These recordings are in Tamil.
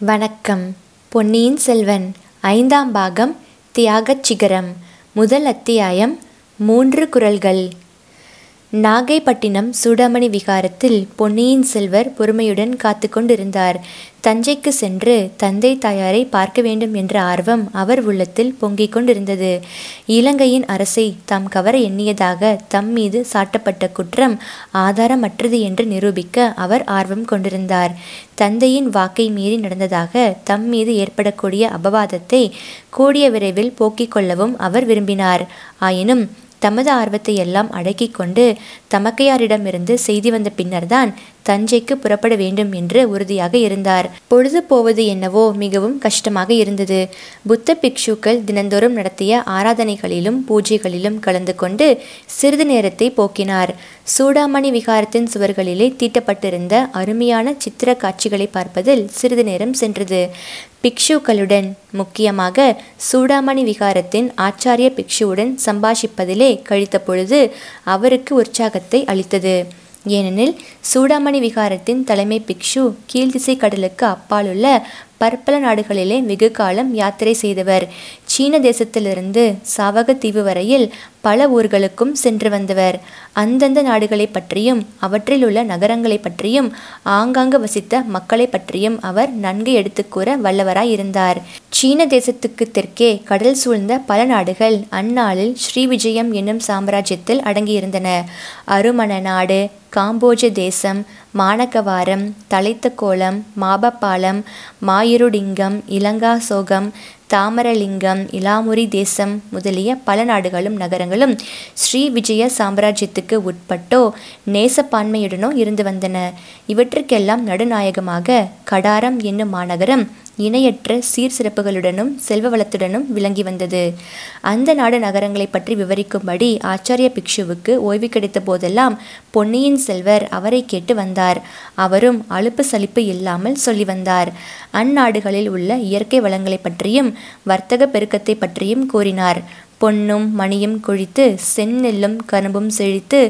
வணக்கம். பொன்னியின் செல்வன் ஐந்தாம் பாகம் தியாகச் சிகரம் முதல் அத்தியாயம் மூன்று குரல்கள். நாகைப்பட்டினம் சூடாமணி விகாரத்தில் பொன்னியின் செல்வர் பொறுமையுடன் காத்து கொண்டிருந்தார். தஞ்சைக்கு சென்று தந்தை தாயாரை பார்க்க வேண்டும் என்ற ஆர்வம் அவர் உள்ளத்தில் பொங்கிக் கொண்டிருந்தது. இலங்கையின் அரசை தாம் கவர எண்ணியதாக தம் மீது சாட்டப்பட்ட குற்றம் ஆதாரமற்றது என்று நிரூபிக்க அவர் ஆர்வம் கொண்டிருந்தார். தந்தையின் வாக்கை மீறி நடந்ததாக தம் மீது ஏற்படக்கூடிய அபவாதத்தை கூடிய விரைவில் போக்கிக் கொள்ளவும் அவர் விரும்பினார். ஆயினும் தமது ஆர்வத்தை எல்லாம் அடக்கிக் கொண்டு தமக்கையாரிடமிருந்து செய்தி வந்த பின்னர்தான் தஞ்சைக்கு புறப்பட வேண்டும் என்று உறுதியாக இருந்தார். பொழுது போவது என்னவோ மிகவும் கஷ்டமாக இருந்தது. புத்த பிக்ஷுக்கள் தினந்தோறும் நடத்திய ஆராதனைகளிலும் பூஜைகளிலும் கலந்து கொண்டு சிறிது நேரத்தை போக்கினார். சூடாமணி விகாரத்தின் சுவர்களிலே தீட்டப்பட்டிருந்த அருமையான சித்திர காட்சிகளை பார்ப்பதில் சிறிது நேரம் சென்றது. பிக்ஷுக்களுடன் முக்கியமாக சூடாமணி விகாரத்தின் ஆச்சாரிய பிக்ஷுவுடன் சம்பாஷிப்பதிலே கழித்த பொழுது அவருக்கு உற்சாகத்தை அளித்தது. ஏனெனில் சூடாமணி விகாரத்தின் தலைமை பிக்ஷு கீழ்திசை கடலுக்கு அப்பாலுள்ள பற்பல நாடுகளிலே வெகு காலம் யாத்திரை செய்தவர். சீன தேசத்திலிருந்து சாவகத்தீவு வரையில் பல ஊர்களுக்கும் சென்று வந்தவர். அந்தந்த நாடுகளை பற்றியும் அவற்றில் உள்ள நகரங்களை பற்றியும் ஆங்காங்கு வசித்த மக்களை பற்றியும் அவர் நன்கு எடுத்துக்கூற வல்லவராயிருந்தார். சீன தேசத்துக்கு தெற்கே கடல் சூழ்ந்த பல நாடுகள் அந்நாளில் ஸ்ரீவிஜயம் என்னும் சாம்ராஜ்யத்தில் அடங்கியிருந்தன. அருமண நாடு காம்போஜ தேசம் மானகவாரம் தலைத்த கோலம் மாபப்பாலம் மாயிருடிங்கம் இலங்காசோகம் தாமரலிங்கம் இலாமுரி தேசம் முதலிய பல நாடுகளும் நகரங்களும் ஸ்ரீ விஜய சாம்ராஜ்யத்துக்கு உட்பட்டோ நேசப்பான்மையுடனோ இருந்து வந்தன. இவற்றுக்கெல்லாம் நடுநாயகமாக கடாரம் என்னும் மாநகரம் இணையற்ற சீர் சிறப்புகளுடனும் செல்வ வளத்துடனும் விளங்கி வந்தது. அந்த நாடு நகரங்களை பற்றி விவரிக்கும்படி ஆச்சாரிய பிக்ஷுவுக்கு ஓய்வு கிடைத்த போதெல்லாம் பொன்னியின் செல்வர் அவரை கேட்டு வந்தார். அவரும் அலுப்பு சலிப்பு இல்லாமல் சொல்லி வந்தார். அந்நாடுகளில் உள்ள இயற்கை வளங்களை பற்றியும் வர்த்தக பெருக்கத்தை பற்றியும் கூறினார். பொன்னும் மணியும் கொழித்து செந்நெல்லும் கரும்பும் செழித்து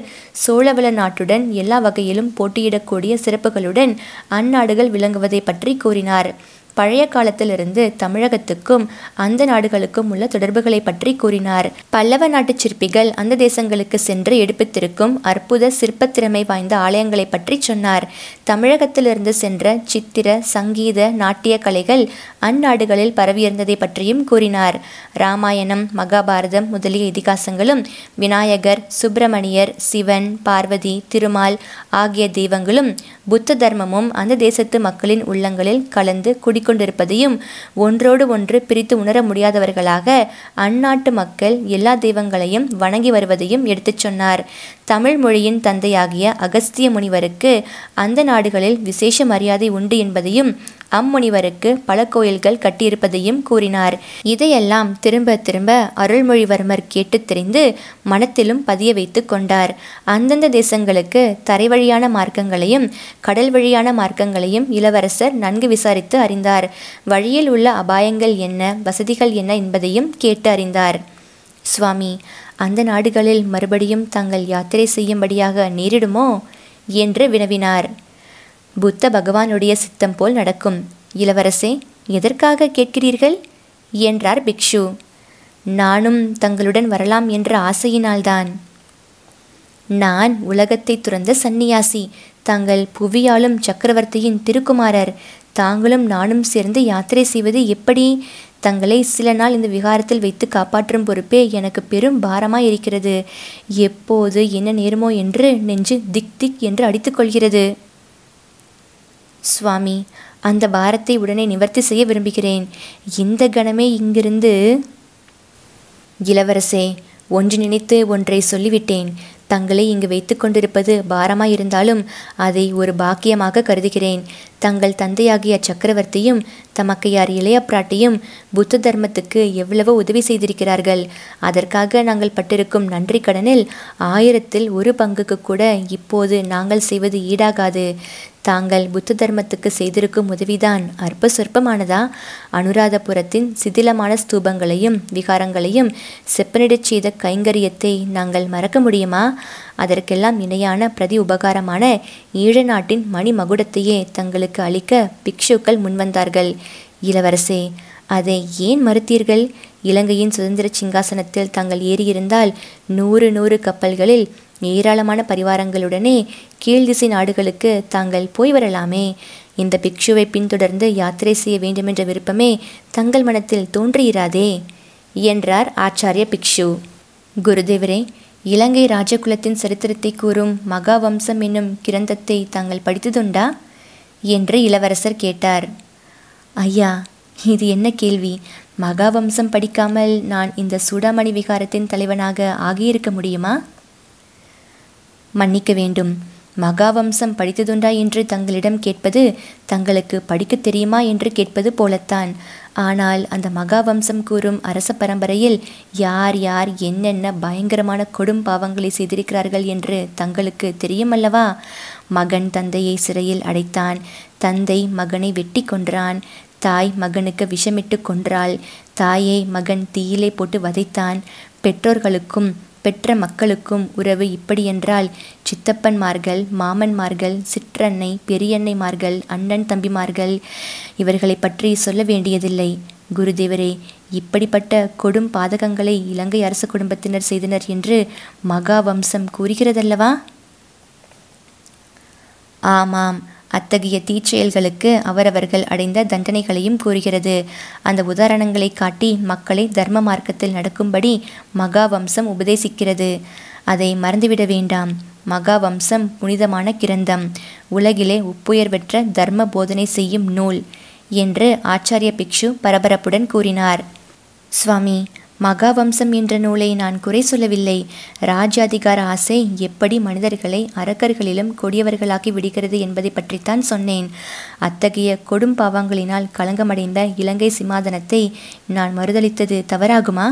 சோழவள நாட்டுடன் எல்லா வகையிலும் போட்டியிடக்கூடிய சிறப்புகளுடன் அந்நாடுகள் விளங்குவதை பற்றி கூறினார். பழைய காலத்திலிருந்து தமிழகத்துக்கும் அந்த நாடுகளுக்கும் உள்ள தொடர்புகளை பற்றி கூறினார். பல்லவ நாட்டு சிற்பிகள் அந்த தேசங்களுக்கு சென்று எடுப்பித்திருக்கும் அற்புத சிற்பத்திறமை வாய்ந்த ஆலயங்களை பற்றி சொன்னார். தமிழகத்திலிருந்து சென்ற சித்திர சங்கீத நாட்டிய கலைகள் அந்நாடுகளில் பரவியிருந்ததை பற்றியும் கூறினார். ராமாயணம் மகாபாரதம் முதலிய இதிகாசங்களும் விநாயகர் சுப்பிரமணியர் சிவன் பார்வதி திருமால் ஆகிய தெய்வங்களும் புத்த தர்மமும் அந்த தேசத்து மக்களின் உள்ளங்களில் கலந்து குடி கொண்டிருப்பதையும் ஒன்றோடு ஒன்று பிரித்து உணர முடியாதவர்களாக அந்நாட்டு மக்கள் எல்லா தெய்வங்களையும் வணங்கி வருவதையும் எடுத்துச் சொன்னார். தமிழ் மொழியின் தந்தையாகிய அகஸ்திய முனிவருக்கு அந்த நாடுகளில் விசேஷ மரியாதை உண்டு என்பதையும் அம்முனிவருக்கு பல கோயில்கள் கட்டியிருப்பதையும் கூறினார். இதையெல்லாம் திரும்ப திரும்ப அருள்மொழிவர்மர் கேட்டு தெரிந்து மனத்திலும் பதிய வைத்து கொண்டார். அந்தந்த தேசங்களுக்கு தரை வழியான மார்க்கங்களையும் கடல் வழியான மார்க்கங்களையும் இளவரசர் நன்கு விசாரித்து அறிந்தார். வழியில் உள்ள அபாயங்கள் என்ன வசதிகள் என்ன என்பதையும் கேட்டு அறிந்தார். சுவாமி அந்த நாடுகளில் மறுபடியும் தாங்கள் யாத்திரை செய்யும்படியாக நேரிடுமோ? என்று வினவினார். புத்த பகவானுடைய சித்தம் போல் நடக்கும். இளவரசே எதற்காக கேட்கிறீர்கள்? என்றார் பிக்ஷு. நானும் தங்களுடன் வரலாம் என்ற ஆசையினால்தான். நான் உலகத்தை துறந்த சந்நியாசி தாங்கள் புவியாலும் சக்கரவர்த்தியின் திருக்குமாரர் தாங்களும் நானும் சேர்ந்து யாத்திரை செய்வது எப்படி? தங்களை சில நாள் இந்த விகாரத்தில் வைத்து காப்பாற்றும் பொறுப்பே எனக்கு பெரும் பாரமாய் இருக்கிறது எப்போது என்ன நேருமோ என்று நெஞ்சு திக் திக் என்று அடித்துக்கொள்கிறது. சுவாமி அந்த பாரத்தை உடனே நிவர்த்தி செய்ய விரும்புகிறேன். இந்த கணமே இங்கிருந்து இளவரசே ஒன்று நினைத்து ஒன்றை சொல்லிவிட்டேன். தங்களை இங்கு வைத்து கொண்டிருப்பது பாரமாயிருந்தாலும் அதை ஒரு பாக்கியமாக கருதுகிறேன். தங்கள் தந்தையாகிய சக்கரவர்த்தியும் தமக்கையார் இளைய பிராட்டியும் புத்த தர்மத்துக்கு எவ்வளவோ உதவி செய்திருக்கிறார்கள். அதற்காக நாங்கள் பட்டிருக்கும் நன்றி கடனில் ஆயிரத்தில் ஒரு பங்குக்கு கூட இப்போது நாங்கள் செய்வது ஈடாகாது. தாங்கள் புத்த தர்மத்துக்கு செய்திருக்கும் உதவிதான் அற்ப சொற்பமானதா? அனுராதபுரத்தின் சிதிலமான ஸ்தூபங்களையும் விகாரங்களையும் செப்பனிடச் செய்த கைங்கரியத்தை நாங்கள் மறக்க முடியுமா? அதற்கெல்லாம் இணையான பிரதி உபகாரமான ஈழ நாட்டின் மணிமகுடத்தையே தங்களுக்கு அவர்களுக்கு அளிக்க பிக்ஷுக்கள் முன்வந்தார்கள். இளவரசே அதை ஏன் மறுத்தீர்கள்? இலங்கையின் சுதந்திர சிங்காசனத்தில் தாங்கள் ஏறியிருந்தால் நூறு நூறு கப்பல்களில் ஏராளமான பரிவாரங்களுடனே கீழ்திசை நாடுகளுக்கு தாங்கள் போய் வரலாமே. இந்த பிக்ஷுவை பின்தொடர்ந்து யாத்திரை செய்ய வேண்டுமென்ற விருப்பமே தங்கள் மனத்தில் தோன்றியிராதே என்றார் ஆச்சாரிய பிக்ஷு. குருதேவரே இலங்கை ராஜகுலத்தின் சரித்திரத்தை கூறும் மகாவம்சம் என்னும் கிரந்தத்தை தாங்கள் படித்ததுண்டா? என்று இளவரசர் கேட்டார். ஐயா இது என்ன கேள்வி? மகாவம்சம் படிக்காமல் நான் இந்த சூடாமணி விகாரத்தின் தலைவனாக ஆகியிருக்க முடியுமா? மன்னிக்க வேண்டும். மகாவம்சம் படித்ததுண்டா என்று தங்களிடம் கேட்பது தங்களுக்கு படிக்கத் தெரியுமா? என்று கேட்பது போலத்தான். ஆனால் அந்த மகாவம்சம் கூறும் அரச பரம்பரையில் யார் யார் என்னென்ன பயங்கரமான கொடும் பாவங்களை செய்திருக்கிறார்கள் என்று தங்களுக்கு தெரியுமல்லவா? மகன் தந்தையை சிறையில் அடைத்தான். தந்தை மகனை வெட்டி கொன்றான். தாய் மகனுக்கு விஷமிட்டு கொன்றாள். தாயை மகன் தீயிலே போட்டு வதைத்தான். பெற்றோர்களுக்கும் பெற்ற மக்களுக்கும் உறவு இப்படியென்றால் சித்தப்பன்மார்கள் மாமன்மார்கள் சிற்றன்னை பெரியன்னைமார்கள் அண்ணன் தம்பிமார்கள் இவர்களை பற்றி சொல்ல வேண்டியதில்லை. குருதேவரே இப்படிப்பட்ட கொடும் பாதகங்களை இலங்கை அரச குடும்பத்தினர் செய்தனர் என்று மகாவம்சம் கூறுகிறதல்லவா? ஆமாம். அத்தகைய தீச்செயல்களுக்கு அவரவர்கள் அடைந்த தண்டனைகளையும் கூறுகிறது. அந்த உதாரணங்களை காட்டி மக்களை தர்ம மார்க்கத்தில் நடக்கும்படி மகாவம்சம் உபதேசிக்கிறது. அதை மறந்துவிட வேண்டாம். மகாவம்சம் புனிதமான கிரந்தம். உலகிலே ஒப்புயர் பெற்ற தர்ம போதனை செய்யும் நூல் என்று ஆச்சாரிய பிக்ஷு பரபரப்புடன் கூறினார். சுவாமி மகாவம்சம் என்ற நூலை நான் குறை சொல்லவில்லை. ராஜாதிகார ஆசை எப்படி மனிதர்களை அரக்கர்களிலும் கொடியவர்களாக்கி விடுகிறது என்பதை பற்றித்தான் சொன்னேன். அத்தகைய கொடும் பாவங்களினால் களங்கமடைந்த இலங்கை சிமாதனத்தை நான் மறுதளித்தது தவறாகுமா?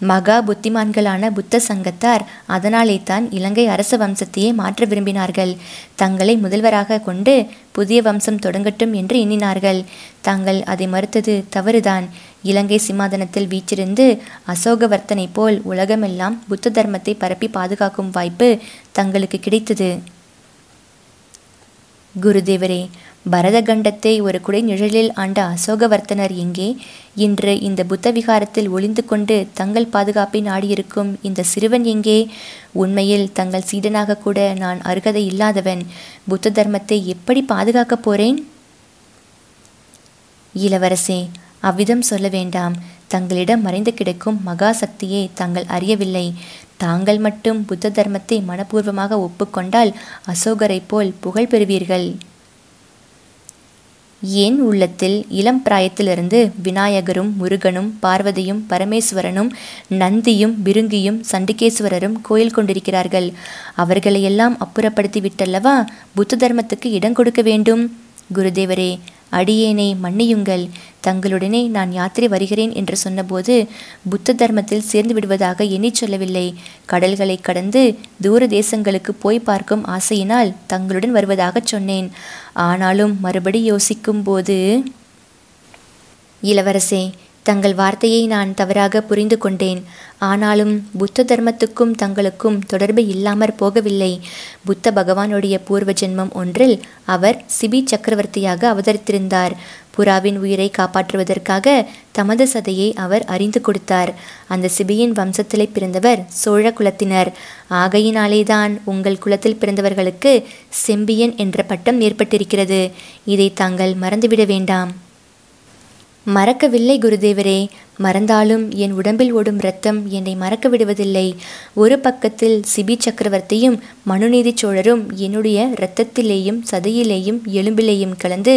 மகா புத்திமான்களான புத்த சங்கத்தார் அதனாலே தான் இலங்கை அரச வம்சத்தையே மாற்ற விரும்பினார்கள். தங்களை முதல்வராக கொண்டு புதிய வம்சம் தொடங்கட்டும் என்று எண்ணினார்கள். தாங்கள் அதை மறுத்தது தவறுதான். இலங்கை சிம்மாதனத்தில் வீச்சிருந்து அசோகவர்த்தனை போல் உலகமெல்லாம் புத்த தர்மத்தை பரப்பி பாதுகாக்கும் வாய்ப்பு தங்களுக்கு கிடைத்தது. குருதேவரே பரதகண்டத்தை ஒரு குடைநிழலில் ஆண்ட அசோகவர்த்தனர் எங்கே? இன்று இந்த புத்த விகாரத்தில் ஒளிந்து கொண்டு தங்கள் பாதுகாப்பை நாடியிருக்கும் இந்த சிறுவன் எங்கே? உண்மையில் தங்கள் சீடனாக கூட நான் அருகதை இல்லாதவன். புத்த தர்மத்தை எப்படி பாதுகாக்கப் போறேன்? இளவரசே அவ்விதம் சொல்ல வேண்டாம். தங்களிடம் மறைந்து கிடக்கும் மகா சக்தியை தாங்கள் அறியவில்லை. தாங்கள் மட்டும் புத்த தர்மத்தை மனப்பூர்வமாக ஒப்புக்கொண்டால் அசோகரைப் போல் புகழ் பெறுவீர்கள். என் உள்ளத்தில் இளம் பிராயத்திலிருந்து விநாயகரும் முருகனும் பார்வதியும் பரமேஸ்வரனும் நந்தியும் பிருங்கியும் சண்டிகேஸ்வரரும் கோயில் கொண்டிருக்கிறார்கள்? அவர்களையெல்லாம் அப்புறப்படுத்தி விட்டல்லவா புத்த தர்மத்துக்கு இடம் கொடுக்க வேண்டும். குருதேவரே அடியேனை மன்னியுங்கள். தங்களுடனே நான் யாத்திரை வருகிறேன் என்று சொன்னபோது புத்த தர்மத்தில் சேர்ந்து விடுவதாக எண்ணிச் சொல்லவில்லை. கடல்களை கடந்து தூர தேசங்களுக்கு போய் பார்க்கும் ஆசையினால் தங்களுடன் வருவதாகச் சொன்னேன். ஆனாலும் மறுபடி யோசிக்கும் போது இளவரசே தங்கள் வார்த்தையை நான் தவறாக புரிந்து கொண்டேன். ஆனாலும் புத்த தர்மத்துக்கும் தங்களுக்கும் தொடர்பு இல்லாமற் போகவில்லை. புத்த பகவானுடைய பூர்வ ஜென்மம் ஒன்றில் அவர் சிபி சக்கரவர்த்தியாக அவதரித்திருந்தார். புறாவின் உயிரை காப்பாற்றுவதற்காக தமது சதையை அவர் அறிந்து கொடுத்தார். அந்த சிபியின் வம்சத்திலே பிறந்தவர் சோழ குலத்தினர். ஆகையினாலேதான் உங்கள் குலத்தில் பிறந்தவர்களுக்கு செம்பியன் என்ற பட்டம் ஏற்பட்டிருக்கிறது. இதை தாங்கள் மறந்துவிட வேண்டாம். மறக்கவில்லை குருதேவரே. மறந்தாலும் என் உடம்பில் ஓடும் ரத்தம் என்னை மறக்க விடுவதில்லை ஒரு பக்கத்தில் சிபி சக்கரவர்த்தியும் மனுநீதி சோழரும் என்னுடைய இரத்தத்திலேயும் சதையிலேயும் எலும்பிலேயும் கலந்து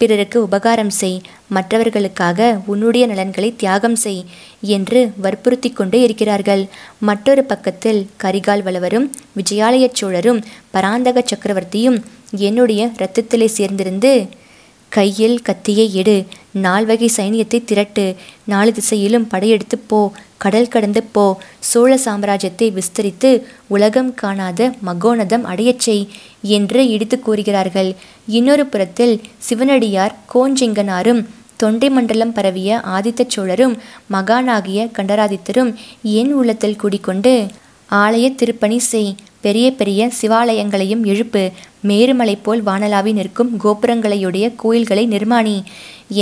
பிறருக்கு உபகாரம் செய் மற்றவர்களுக்காக உன்னுடைய நலன்களை தியாகம் செய் என்று வற்புறுத்தி கொண்டே இருக்கிறார்கள். மற்றொரு பக்கத்தில் கரிகால் வளவரும் விஜயாலய சோழரும் பராந்தக சக்கரவர்த்தியும் என்னுடைய இரத்தத்திலே சேர்ந்திருந்து கையில் கத்தியை எடு. நால்வகை சைனியத்தை திரட்டு. நாலு திசையிலும் படையெடுத்து போ. கடல் கடந்து போ. சோழ சாம்ராஜ்யத்தை விஸ்தரித்து உலகம் காணாத மகோனதம் அடையச் செய் என்று இடித்து கூறுகிறார்கள். இன்னொரு புறத்தில் சிவனடியார் கோஞ்சிங்கனாரும் தொண்டை மண்டலம் பரவிய ஆதித்த சோழரும் மகானாகிய கண்டராதித்தரும் என் உள்ளத்தில் கூடிக்கொண்டு ஆலய திருப்பணி செய். பெரிய பெரிய சிவாலயங்களையும் எழுப்பு. மேருமலை போல் வானலாவி நிற்கும் கோபுரங்களையுடைய கோயில்களை நிர்மாணி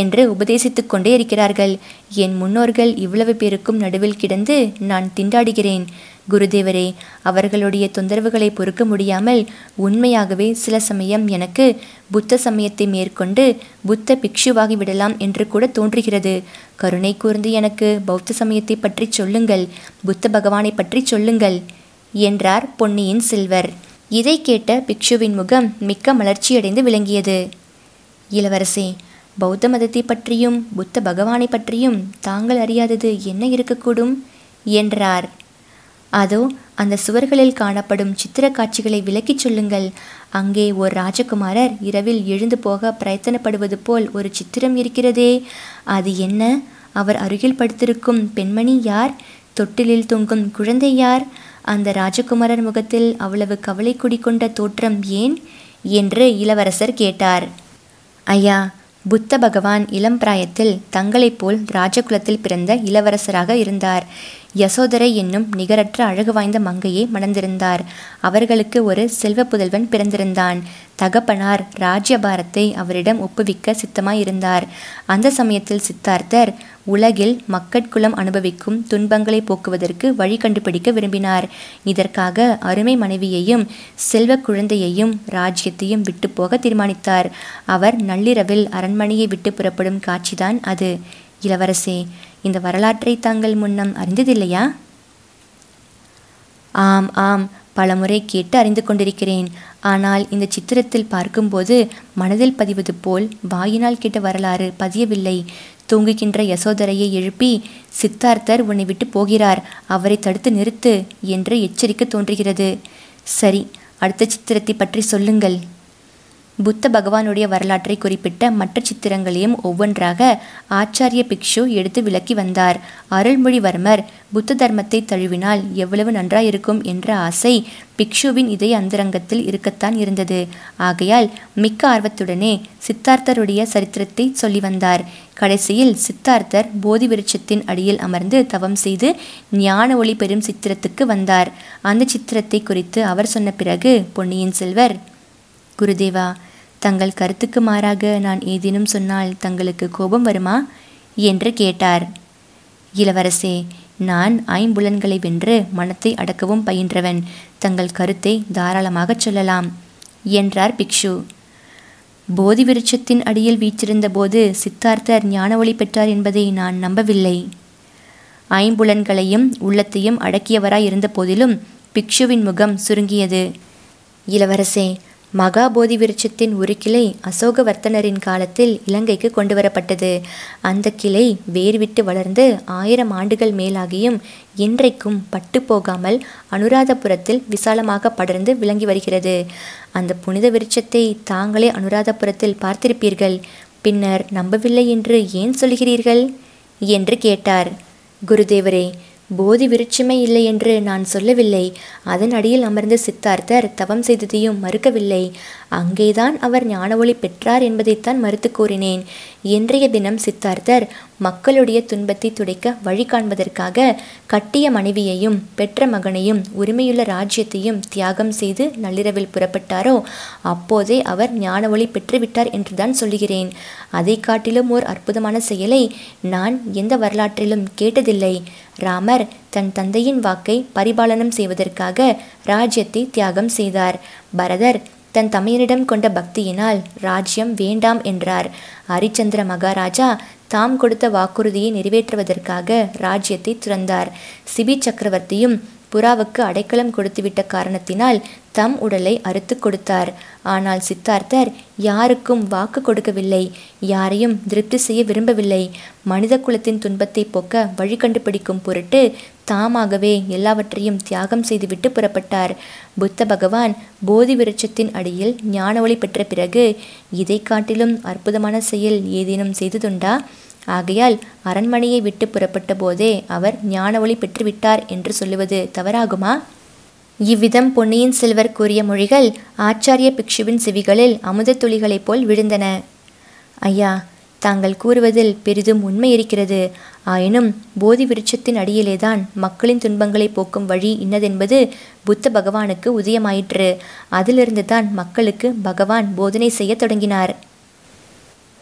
என்று உபதேசித்துக் கொண்டே இருக்கிறார்கள். என் முன்னோர்கள் இவ்வளவு பேருக்கும் நடுவில் கிடந்து நான் திண்டாடுகிறேன். குருதேவரே அவர்களுடைய தொந்தரவுகளை பொறுக்க முடியாமல் உண்மையாகவே சில சமயம் எனக்கு புத்த சமயத்தை மேற்கொண்டு புத்த பிக்ஷுவாகி விடலாம் என்று கூட தோன்றுகிறது. கருணை கூர்ந்து எனக்கு பௌத்த சமயத்தை பற்றி சொல்லுங்கள் புத்த பகவானை பற்றி சொல்லுங்கள். என்றார் பொன்னியின் செல்வர். இதை கேட்ட பிக்ஷுவின் முகம் மிக்க மலர்ச்சியடைந்து விளங்கியது. இளவரசே பௌத்த மதத்தை பற்றியும் புத்த பகவானை பற்றியும் தாங்கள் அறியாதது என்ன இருக்கக்கூடும்? என்றார். அதோ அந்த சுவர்களில் காணப்படும் சித்திர காட்சிகளை விளக்கிச் சொல்லுங்கள். அங்கே ஒரு ராஜகுமாரர் இரவில் எழுந்து போக பிரயத்தனப்படுவது போல் ஒரு சித்திரம் இருக்கிறதே. அது என்ன? அவர் அருகில் படுத்திருக்கும் பெண்மணி யார்? தொட்டிலில் தொங்கும் குழந்தை யார்? அந்த ராஜகுமாரர் முகத்தில் அவ்வளவு கவலை குடிக்கொண்ட தோற்றம் ஏன்? என்று இளவரசர் கேட்டார். ஐயா புத்த பகவான் இளம் பிராயத்தில் தங்களைப் போல் ராஜகுலத்தில் பிறந்த இளவரசராக இருந்தார். யசோதரை என்னும் நிகரற்ற அழகு வாய்ந்த மங்கையை மணந்திருந்தார். அவர்களுக்கு ஒரு செல்வ புதல்வன் பிறந்திருந்தான். தகப்பனார் ராஜ்யபாரத்தை அவரிடம் ஒப்புவிக்க சித்தமாயிருந்தார். அந்த சமயத்தில் சித்தார்த்தர் உலகில் மக்கட்குலம் அனுபவிக்கும் துன்பங்களை போக்குவதற்கு வழி கண்டுபிடிக்க விரும்பினார். இதற்காக அருமை மனைவியையும் செல்வ குழந்தையையும் ராஜ்யத்தையும் விட்டு போக தீர்மானித்தார். அவர் நள்ளிரவில் அரண்மனையை விட்டு புறப்படும் காட்சிதான் அது. இளவரசே இந்த வரலாற்றை தாங்கள் முன்னம் அறிந்ததில்லையா? ஆம் ஆம் பலமுறை கேட்டு அறிந்து கொண்டிருக்கிறேன். ஆனால் இந்த சித்திரத்தில் பார்க்கும்போது மனதில் பதிவது போல் வாயினால் கேட்ட வரலாறு பதியவில்லை. தூங்குகின்ற யசோதரையை எழுப்பி சித்தார்த்தர் உன்னை விட்டு போகிறார் அவரை தடுத்து நிறுத்து என்று எச்சரிக்க தோன்றுகிறது. சரி அடுத்த சித்திரத்தை பற்றி சொல்லுங்கள். புத்த பகவானுடைய வரலாற்றை குறிப்பிட்ட மற்ற சித்திரங்களையும் ஒவ்வொன்றாக ஆச்சாரிய பிக்ஷு எடுத்து விளக்கி வந்தார். அருள்மொழிவர்மர் புத்த தர்மத்தை தழுவினால் எவ்வளவு நன்றாயிருக்கும் என்ற ஆசை பிக்ஷுவின் இதய அந்தரங்கத்தில் இருக்கத்தான் இருந்தது. ஆகையால் மிக்க ஆர்வத்துடனே சித்தார்த்தருடைய சரித்திரத்தை சொல்லி வந்தார். கடைசியில் சித்தார்த்தர் போதி விருட்சத்தின் அடியில் அமர்ந்து தவம் செய்து ஞான ஒளி பெறும் சித்திரத்துக்கு வந்தார். அந்த சித்திரத்தை குறித்து அவர் சொன்ன பிறகு பொன்னியின் செல்வர் குருதேவா தங்கள் கருத்துக்கு மாறாக நான் ஏதேனும் சொன்னால் தங்களுக்கு கோபம் வருமா? என்று கேட்டார். இளவரசே நான் ஐம்புலன்களை வென்று மனத்தை அடக்கவும் பயின்றவன். தங்கள் கருத்தை தாராளமாகச் சொல்லலாம் என்றார் பிக்ஷு. போதி விருட்சத்தின் அடியில் வீற்றிருந்த போது சித்தார்த்தர் ஞான ஒளி பெற்றார் என்பதை நான் நம்பவில்லை. ஐம்புலன்களையும் உள்ளத்தையும் அடக்கியவராய் இருந்த போதிலும் பிக்ஷுவின் முகம் சுருங்கியது. இளவரசே மகாபோதி விருட்சத்தின் ஒரு கிளை அசோகவர்த்தனரின் காலத்தில் இலங்கைக்கு கொண்டு வரப்பட்டது அந்த கிளை வேர் விட்டு வளர்ந்து ஆயிரம் ஆண்டுகள் மேலாகியும் இன்றைக்கும் பட்டு போகாமல் அனுராதபுரத்தில் விசாலமாக படர்ந்து விளங்கி வருகிறது. அந்த புனித விருட்சத்தை தாங்களே அனுராதபுரத்தில் பார்த்திருப்பீர்கள். பின்னர் நம்பவில்லை என்று ஏன் சொல்கிறீர்கள்? என்று கேட்டார். குருதேவரே போதி விருட்சமே இல்லை என்று நான் சொல்லவில்லை. அதன் அடியில் அமர்ந்த சித்தார்த்தர் தவம் செய்ததையும் மறுக்கவில்லை. அங்கேதான் அவர் ஞான ஒளி பெற்றார் என்பதைத்தான் மறுத்து கூறினேன். இன்றைய தினம் சித்தார்த்தர் மக்களுடைய துன்பத்தை துடைக்க வழி காண்பதற்காக கட்டிய மனைவியையும் பெற்ற மகனையும் உரிமையுள்ள ராஜ்யத்தையும் தியாகம் செய்து நள்ளிரவில் புறப்பட்டாரோ அப்போதே அவர் ஞான ஒளி பெற்றுவிட்டார் என்றுதான் சொல்லுகிறேன். அதை காட்டிலும் ஓர் அற்புதமான செயலை நான் எந்த வரலாற்றிலும் கேட்டதில்லை. ராமர் தன் தந்தையின் வாக்கை பரிபாலனம் செய்வதற்காக ராஜ்யத்தை தியாகம் செய்தார். பரதர் தன் தமையனிடம் கொண்ட பக்தியினால் ராஜ்யம் வேண்டாம் என்றார். ஹரிச்சந்திர மகாராஜா தாம் கொடுத்த வாக்குறுதியை நிறைவேற்றுவதற்காக ராஜ்யத்தை துறந்தார். சிபி சக்கரவர்த்தியும் புறாவுக்கு அடைக்கலம் கொடுத்துவிட்ட காரணத்தினால் தம் உடலை அறுத்து கொடுத்தார். ஆனால் சித்தார்த்தர் யாருக்கும் வாக்கு கொடுக்கவில்லை. யாரையும் திருப்தி செய்ய விரும்பவில்லை. மனித குலத்தின் துன்பத்தை போக்க வழி கண்டுபிடிக்கும் பொருட்டு தாமாகவே எல்லாவற்றையும் தியாகம் செய்துவிட்டு புறப்பட்டார். புத்த பகவான் போதி விருட்சத்தின் அடியில் ஞான ஒளி பெற்ற பிறகு இதை காட்டிலும் அற்புதமான செயல் ஏதேனும் செய்ததுண்டா? ஆகையால் அரண்மனையை விட்டு புறப்பட்ட போதே அவர் ஞான ஒளி பெற்றுவிட்டார் என்று சொல்லுவது தவறாகுமா? இவ்விதம் பொன்னியின் செல்வர் கூறிய மொழிகள் ஆச்சாரிய பிக்ஷுவின் செவிகளில் அமுத துளிகளைப் போல் விழுந்தன. ஐயா தாங்கள் கூறுவதில் பெரிதும் உண்மை இருக்கிறது. ஆயினும் போதி விருட்சத்தின் அடியிலேதான் மக்களின் துன்பங்களை போக்கும் வழி இன்னதென்பது புத்த பகவானுக்கு உதயமாயிற்று. அதிலிருந்து தான் மக்களுக்கு பகவான் போதனை செய்ய தொடங்கினார்.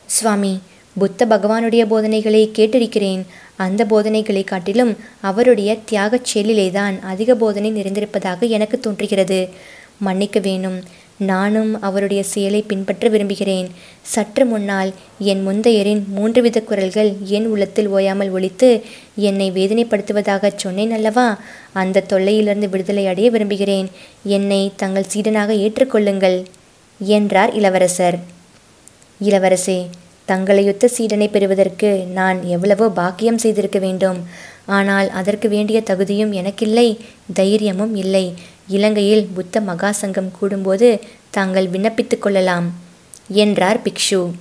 சுவாமி புத்த பகவானுடைய போதனைகளை கேட்டிருக்கிறேன். அந்த போதனைகளை காட்டிலும் அவருடைய தியாகச் செயலிலேதான் அதிக போதனை நிறைந்திருப்பதாக எனக்கு தோன்றுகிறது. மன்னிக்க வேணும். நானும் அவருடைய செயலை பின்பற்ற விரும்புகிறேன். சற்று முன்னால் என் முந்தையரின் மூன்று வித குரல்கள் என் உள்ளத்தில் ஓயாமல் ஒழித்து என்னை வேதனைப்படுத்துவதாக சொன்னேன் அல்லவா? அந்த தொல்லையிலிருந்து விடுதலை அடைய விரும்புகிறேன். என்னை தங்கள் சீடனாக ஏற்றுக்கொள்ளுங்கள் என்றார் இளவரசர். இளவரசே தங்களையொத்த சீடனை பெறுவதற்கு நான் எவ்வளவோ பாக்கியம் செய்திருக்க வேண்டும். ஆனால் அதற்கு வேண்டிய தகுதியும் எனக்கில்லை தைரியமும் இல்லை. இலங்கையில் புத்த மகாசங்கம் கூடும்போது தாங்கள் விண்ணப்பித்துக் கொள்ளலாம் என்றார் பிக்ஷு.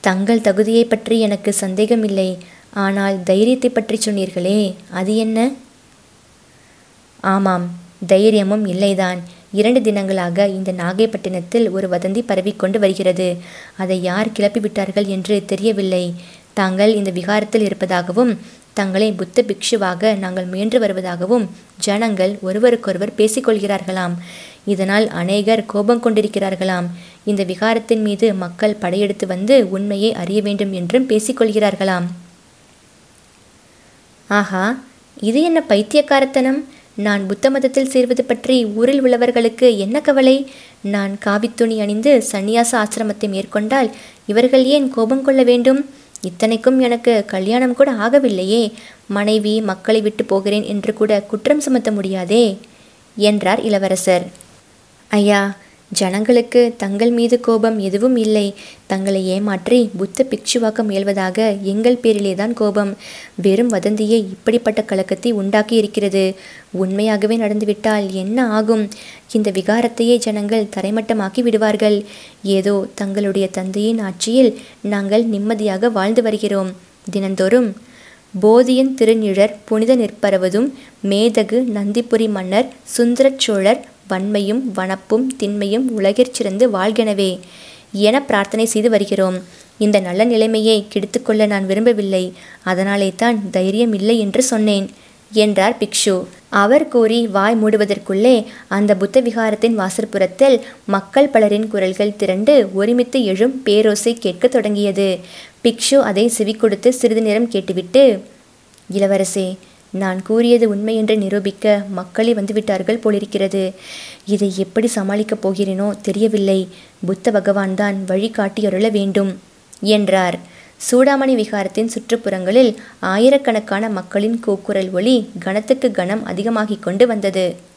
தங்கள் தகுதியை பற்றி எனக்கு சந்தேகமில்லை ஆனால் தைரியத்தை பற்றி சொன்னீர்களே அது என்ன? ஆமாம் தைரியமும் இல்லைதான். இரண்டு தினங்களாக இந்த நாகைப்பட்டினத்தில் ஒரு வதந்தி பரவிக்கொண்டு வருகிறது. அதை யார் கிளப்பிவிட்டார்கள் என்று தெரியவில்லை. தாங்கள் இந்த விகாரத்தில் இருப்பதாகவும் தங்களை புத்த பிக்ஷுவாக நாங்கள் முயன்று வருவதாகவும் ஜனங்கள் ஒருவருக்கொருவர் பேசிக்கொள்கிறார்களாம். இதனால் அநேகர் கோபம் கொண்டிருக்கிறார்களாம். இந்த விகாரத்தின் மீது மக்கள் படையெடுத்து வந்து உண்மையை அறிய வேண்டும் என்றும் பேசிக்கொள்கிறார்களாம். ஆஹா இது என்ன பைத்தியக்காரத்தனம்? நான் புத்த மதத்தில் சேர்வது பற்றி ஊரில் உள்ளவர்களுக்கு என்ன கவலை? நான் காவித்துணி அணிந்து சந்நியாச ஆசிரமத்தை மேற்கொண்டால் இவர்கள் ஏன் கோபம் கொள்ள வேண்டும்? இத்தனைக்கும் எனக்கு கல்யாணம் கூட ஆகவில்லையே. மனைவி மக்களை விட்டு போகிறேன் என்று கூட குற்றம் சுமத்த முடியாதே என்றார் இளவரசர். ஐயா ஜனங்களுக்கு தங்கள் மீது கோபம் எதுவும் இல்லை. தங்களை ஏமாற்றி புத்த பிக்ஷுவாக்க முயல்வதாக எங்கள் பேரிலேதான் கோபம். வெறும் வதந்தியை இப்படிப்பட்ட கலக்கத்தை உண்டாக்கி இருக்கிறது உண்மையாகவே நடந்துவிட்டால் என்ன ஆகும்? இந்த விகாரத்தையே ஜனங்கள் தரைமட்டமாக்கி விடுவார்கள். ஏதோ தங்களுடைய தந்தையின் ஆட்சியில் நாங்கள் நிம்மதியாக வாழ்ந்து வருகிறோம். தினந்தோறும் போதியன் திருநிழர் புனித நிற்பரவதும் மேதகு நந்திபுரி மன்னர் சுந்தரச் சோழர் வன்மையும் வனப்பும் திண்மையும் உலகிற் சிறந்து வாழ்கெனவே என பிரார்த்தனை செய்து வருகிறோம். இந்த நல்ல நிலைமையை கெடுத்துக்கொள்ள நான் விரும்பவில்லை. அதனாலே தான் தைரியம் இல்லை என்று சொன்னேன் என்றார் பிக்ஷு. அவர் கூறி வாய் மூடுவதற்குள்ளே அந்த புத்த விகாரத்தின் வாசற்புறத்தில் மக்கள் பலரின் குரல்கள் திரண்டு ஒருமித்து எழும் பேரோசை கேட்கத் தொடங்கியது. பிக்ஷு அதை செவிக்கொடுத்து சிறிது நேரம் கேட்டுவிட்டு இளவரசே நான் கூறியது உண்மை என்று நிரூபிக்க மக்களே வந்துவிட்டார்கள் போலிருக்கிறது. இதை எப்படி சமாளிக்கப் போகிறேனோ தெரியவில்லை. புத்த பகவான் தான் வழிகாட்டியருள வேண்டும் என்றார். சூடாமணி விகாரத்தின் சுற்றுப்புறங்களில் ஆயிரக்கணக்கான மக்களின் கூக்குரல் ஒலி கணத்துக்கு கணம் அதிகமாகிக் கொண்டு வந்தது.